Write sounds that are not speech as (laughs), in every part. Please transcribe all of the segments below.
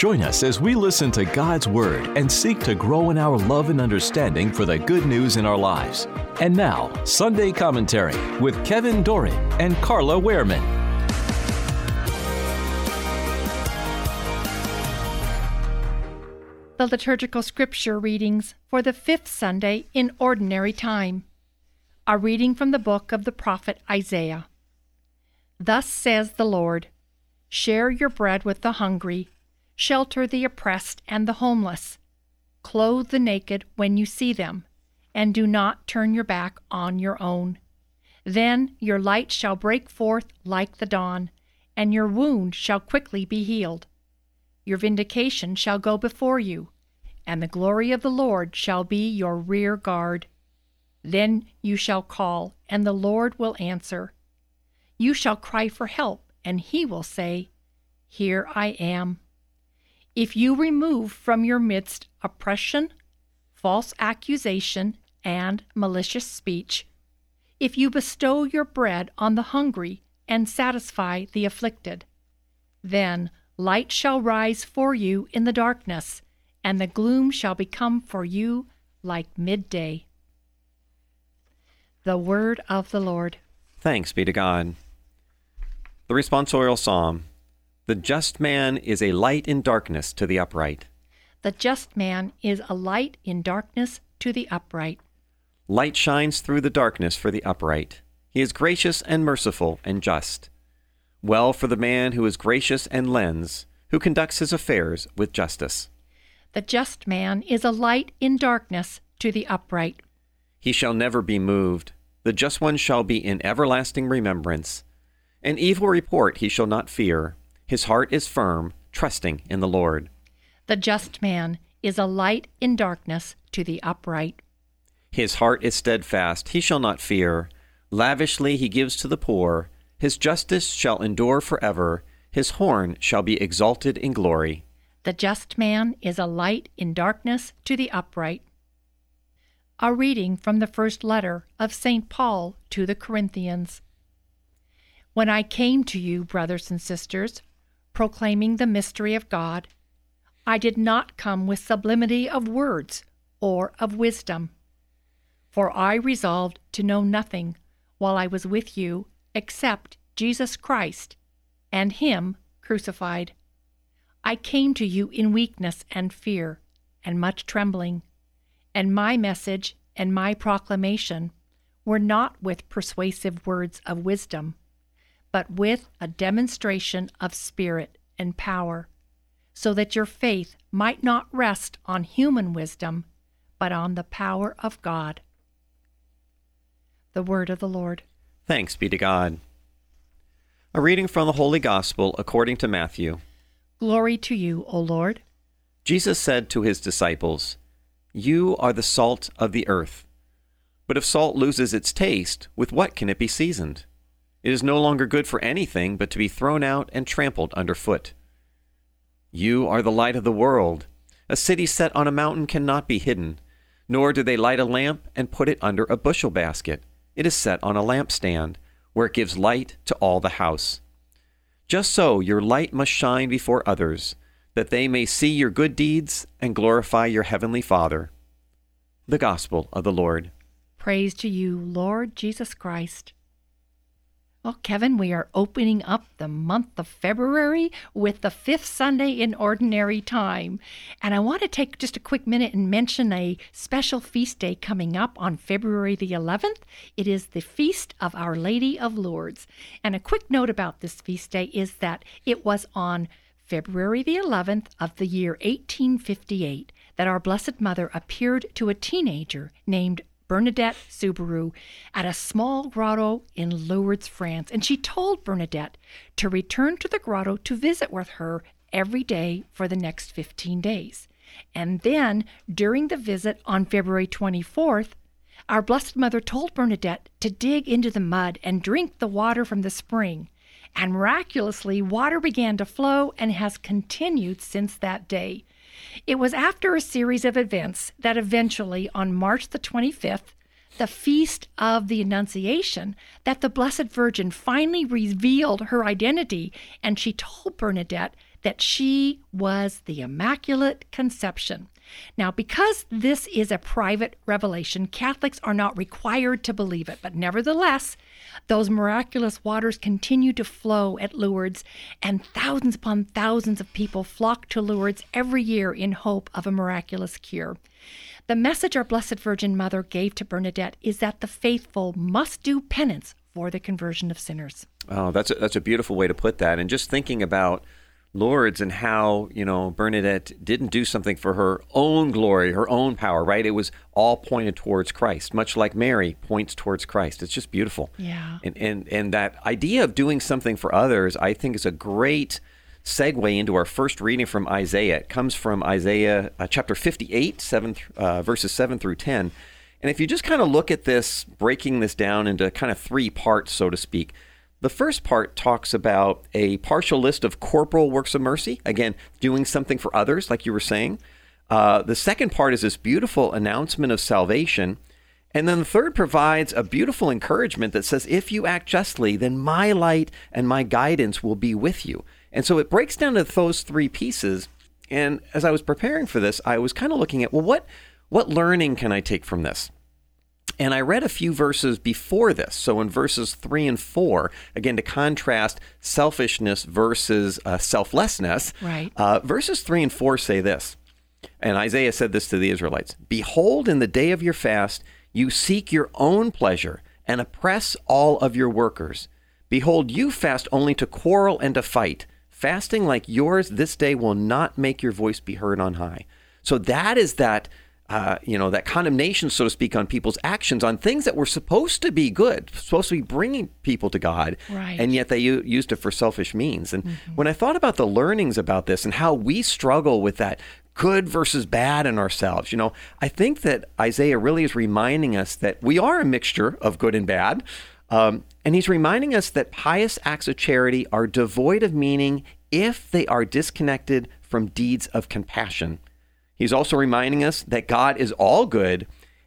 Join us as we listen to God's Word and seek to grow in our love and understanding for the good news in our lives. And now, Sunday Commentary with Kevin Doran and Carla Wehrman. The liturgical scripture readings for the fifth Sunday in Ordinary Time. A reading from the book of the prophet Isaiah. Thus says the Lord Share your bread with the hungry, shelter the oppressed and the homeless, clothe the naked when you see them, and do not turn your back on your own. Then your light shall break forth like the dawn, and your wound shall quickly be healed. Your vindication shall go before you, and the glory of the Lord shall be your rear guard. Then you shall call, and the Lord will answer. You shall cry for help, and he will say, Here I am. If you remove from your midst oppression, false accusation, and malicious speech, if you bestow your bread on the hungry and satisfy the afflicted, then light shall rise for you in the darkness, and the gloom shall become for you like midday. The word of the Lord. Thanks be to God. The responsorial psalm The just man is a light in darkness to the upright. The just man is a light in darkness to the upright. Light shines through the darkness for the upright. He is gracious and merciful and just. Well for the man who is gracious and lends, who conducts his affairs with justice. The just man is a light in darkness to the upright. He shall never be moved. The just one shall be in everlasting remembrance. An evil report he shall not fear. His heart is firm, trusting in the Lord. The just man is a light in darkness to the upright. His heart is steadfast, he shall not fear. Lavishly he gives to the poor. His justice shall endure forever. His horn shall be exalted in glory. The just man is a light in darkness to the upright. A reading from the first letter of St. Paul to the Corinthians. When I came to you, brothers and sisters, proclaiming the mystery of God, I did not come with sublimity of words or of wisdom. For I resolved to know nothing while I was with you except Jesus Christ and Him crucified. I came to you in weakness and fear and much trembling and my message and my proclamation were not with persuasive words of wisdom, but with a demonstration of spirit and power, so that your faith might not rest on human wisdom, but on the power of God. The Word of the Lord. Thanks be to God. A reading from the Holy Gospel according to Matthew. Glory to you, O Lord. Jesus said to his disciples, You are the salt of the earth. But if salt loses its taste, with what can it be seasoned? It is no longer good for anything but to be thrown out and trampled underfoot. You are the light of the world. A city set on a mountain cannot be hidden, nor do they light a lamp and put it under a bushel basket. It is set on a lampstand, where it gives light to all the house. Just so your light must shine before others, that they may see your good deeds and glorify your heavenly Father. The Gospel of the Lord. Praise to you, Lord Jesus Christ. Well, Kevin, we are opening up the month of February with the fifth Sunday in Ordinary Time. And I want to take just a quick minute and mention a special feast day coming up on February the 11th. It is the Feast of Our Lady of Lourdes. And a quick note about this feast day is that it was on February the 11th of the year 1858 that our Blessed Mother appeared to a teenager named Bernadette Soubirous at a small grotto in Lourdes, France, and she told Bernadette to return to the grotto to visit with her every day for the next 15 days. And then, during the visit on February 24th, our Blessed Mother told Bernadette to dig into the mud and drink the water from the spring. And miraculously, water began to flow and has continued since that day. It was after a series of events that eventually, on March the 25th, the feast of the Annunciation, that the Blessed Virgin finally revealed her identity and she told Bernadette that she was the Immaculate Conception. Now, because this is a private revelation, Catholics are not required to believe it, but nevertheless, those miraculous waters continue to flow at Lourdes, and thousands upon thousands of people flock to Lourdes every year in hope of a miraculous cure. The message our Blessed Virgin Mother gave to Bernadette is that the faithful must do penance for the conversion of sinners. Oh, that's a, that's a beautiful way to put that. And just thinking about Lourdes and how, you know, Bernadette didn't do something for her own glory, her own power, right? It was all pointed towards Christ, much like Mary points towards Christ. It's just beautiful. Yeah. And and and that idea of doing something for others, I think is a great segue into our first reading from Isaiah. It comes from Isaiah uh, chapter 58, 7 uh, verses 7 through 10. And if you just kind of look at this, breaking this down into kind of three parts, so to speak, the first part talks about a partial list of corporal works of mercy. Again, doing something for others, like you were saying. Uh, the second part is this beautiful announcement of salvation. And then the third provides a beautiful encouragement that says, if you act justly, then my light and my guidance will be with you. And so it breaks down to those three pieces. And as I was preparing for this, I was kind of looking at, well, what, what learning can I take from this? And I read a few verses before this. So in verses three and four, again, to contrast selfishness versus uh, selflessness, Right. uh, verses three and four say this. And Isaiah said this to the Israelites Behold, in the day of your fast, you seek your own pleasure and oppress all of your workers. Behold, you fast only to quarrel and to fight. Fasting like yours this day will not make your voice be heard on high. So that is that uh, you know, that condemnation, so to speak, on people's actions, on things that were supposed to be good, supposed to be bringing people to God, Right. and yet they u- used it for selfish means. And when I thought about the learnings about this and how we struggle with that good versus bad in ourselves, you know, I think that Isaiah really is reminding us that we are a mixture of good and bad. Um, and he's reminding us that pious acts of charity are devoid of meaning if they are disconnected from deeds of compassion. He's also reminding us that God is all good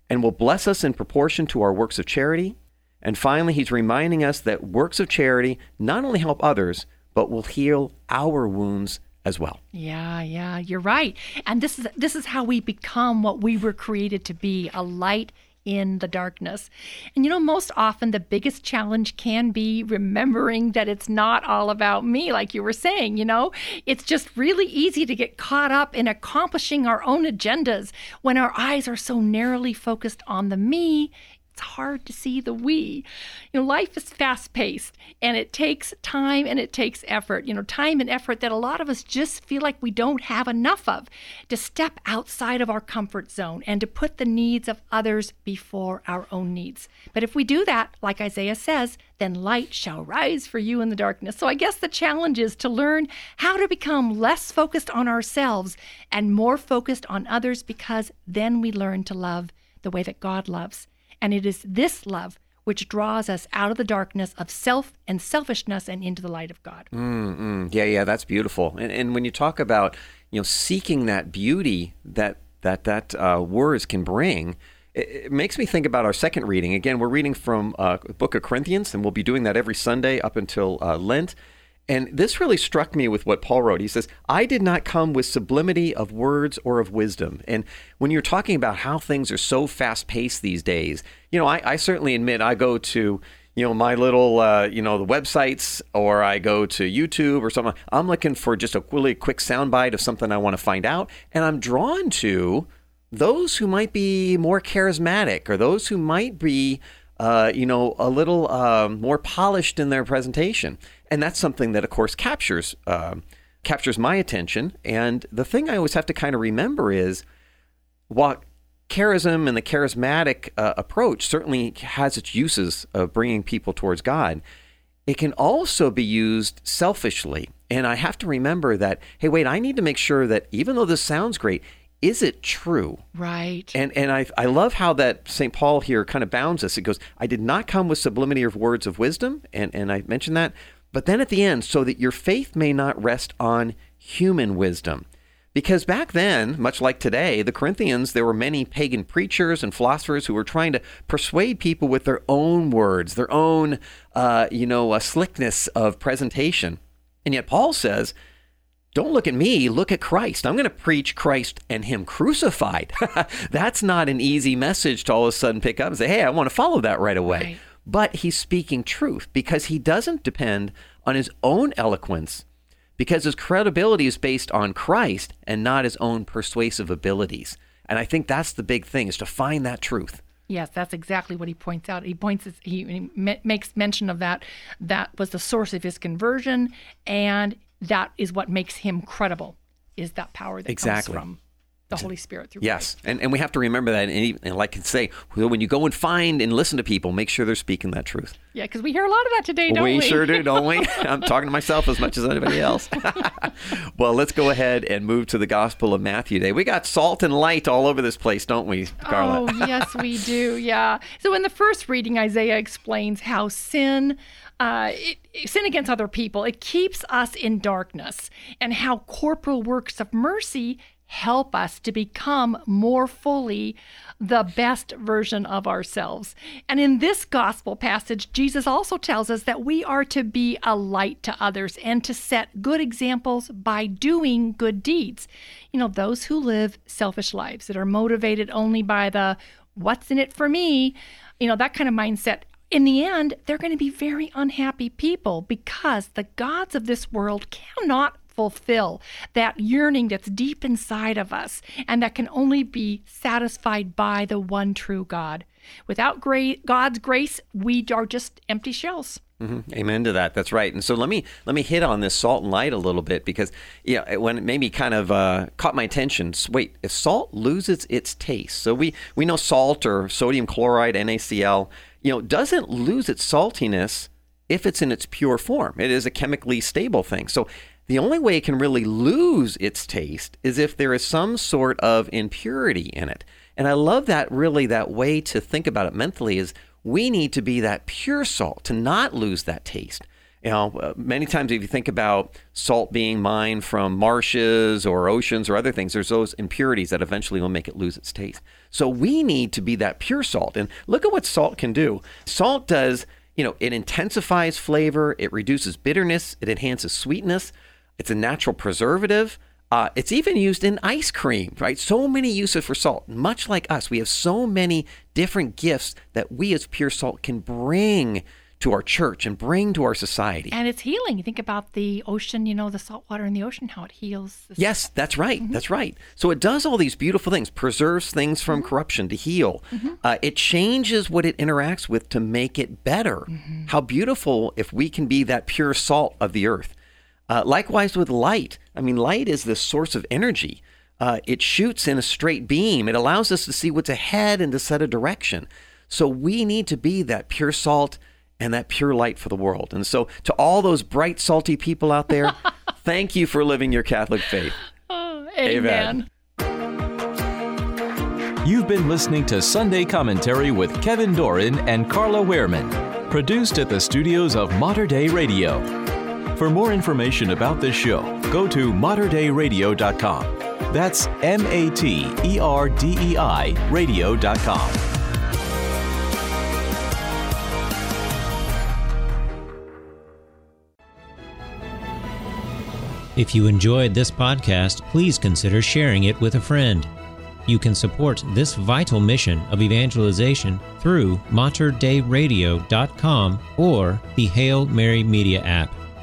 and will bless us in proportion to our works of charity. And finally, he's reminding us that works of charity not only help others, but will heal our wounds as well. Yeah, yeah, you're right. And this is this is how we become what we were created to be, a light in the darkness. And you know, most often the biggest challenge can be remembering that it's not all about me like you were saying, you know? It's just really easy to get caught up in accomplishing our own agendas when our eyes are so narrowly focused on the me it's hard to see the we. You know, life is fast paced and it takes time and it takes effort. You know, time and effort that a lot of us just feel like we don't have enough of to step outside of our comfort zone and to put the needs of others before our own needs. But if we do that, like Isaiah says, then light shall rise for you in the darkness. So I guess the challenge is to learn how to become less focused on ourselves and more focused on others because then we learn to love the way that God loves. And it is this love which draws us out of the darkness of self and selfishness and into the light of God. Mm, yeah, yeah, that's beautiful. And, and when you talk about you know seeking that beauty that that that uh, words can bring, it, it makes me think about our second reading. Again, we're reading from uh, Book of Corinthians, and we'll be doing that every Sunday up until uh, Lent. And this really struck me with what Paul wrote. He says, I did not come with sublimity of words or of wisdom. And when you're talking about how things are so fast paced these days, you know, I, I certainly admit I go to, you know, my little, uh, you know, the websites or I go to YouTube or something. I'm looking for just a really quick soundbite of something I want to find out. And I'm drawn to those who might be more charismatic or those who might be uh, you know, a little um, more polished in their presentation, and that's something that, of course, captures um captures my attention. And the thing I always have to kind of remember is, while charism and the charismatic uh, approach certainly has its uses of bringing people towards God, it can also be used selfishly. And I have to remember that, hey, wait, I need to make sure that even though this sounds great, is it true? Right. And and I I love how that St. Paul here kind of bounds us. It goes, I did not come with sublimity of words of wisdom, and, and I mentioned that. But then at the end, so that your faith may not rest on human wisdom. Because back then, much like today, the Corinthians, there were many pagan preachers and philosophers who were trying to persuade people with their own words, their own, uh, you know, uh, slickness of presentation. And yet Paul says, don't look at me, look at Christ. I'm going to preach Christ and Him crucified. (laughs) That's not an easy message to all of a sudden pick up and say, hey, I want to follow that right away. Right. But he's speaking truth because he doesn't depend on his own eloquence because his credibility is based on Christ and not his own persuasive abilities. And I think that's the big thing is to find that truth. Yes, that's exactly what he points out. He points he, he makes mention of that. That was the source of his conversion, and that is what makes him credible. Is that power that Exactly. comes from the Holy Spirit through Yes, Christ. and, and we have to remember that. And, and like I say, when you go and find and listen to people, make sure they're speaking that truth. Yeah, because we hear a lot of that today, don't we? we sure do, don't we? (laughs) (laughs) I'm talking to myself as much as anybody else. (laughs) well, let's go ahead and move to the Gospel of Matthew today. We got salt and light all over this place, don't we, Carla? Oh, yes, we do. Yeah. So in the first reading, Isaiah explains how sin. Uh, it, it- sin against other people, it keeps us in darkness, and how corporal works of mercy help us to become more fully the best version of ourselves. And in this gospel passage, Jesus also tells us that we are to be a light to others and to set good examples by doing good deeds. You know, those who live selfish lives that are motivated only by the what's in it for me, you know, that kind of mindset. In the end, they're going to be very unhappy people because the gods of this world cannot fulfill that yearning that's deep inside of us and that can only be satisfied by the one true God. Without gra- God's grace, we are just empty shells. Mhm. Amen to that. That's right. And so let me let me hit on this salt and light a little bit because yeah, it- when it maybe kind of uh, caught my attention. Wait, if salt loses its taste, so we we know salt or sodium chloride NaCl, you know, doesn't lose its saltiness if it's in its pure form. It is a chemically stable thing. So the only way it can really lose its taste is if there is some sort of impurity in it. And I love that really that way to think about it mentally is we need to be that pure salt to not lose that taste. You know, uh, many times if you think about salt being mined from marshes or oceans or other things, there's those impurities that eventually will make it lose its taste. So we need to be that pure salt. And look at what salt can do. Salt does, you know, it intensifies flavor, it reduces bitterness, it enhances sweetness, it's a natural preservative. Uh, it's even used in ice cream, right? So many uses for salt. Much like us, we have so many different gifts that we as pure salt can bring to our church and bring to our society. And it's healing. You think about the ocean, you know, the salt water in the ocean, how it heals. Yes, that's right. That's right. So it does all these beautiful things, preserves things from corruption to heal. Uh, it changes what it interacts with to make it better. How beautiful if we can be that pure salt of the earth. Uh, likewise with light. I mean, light is the source of energy. Uh, it shoots in a straight beam. It allows us to see what's ahead and to set a direction. So we need to be that pure salt and that pure light for the world. And so, to all those bright, salty people out there, (laughs) thank you for living your Catholic faith. Oh, amen. Amen. You've been listening to Sunday Commentary with Kevin Doran and Carla Wehrman, produced at the studios of Mater Dei Radio. For more information about this show, go to materdeiradio.com. That's M A T E R D E I radio.com. If you enjoyed this podcast, please consider sharing it with a friend. You can support this vital mission of evangelization through materdeiradio.com or the Hail Mary Media app.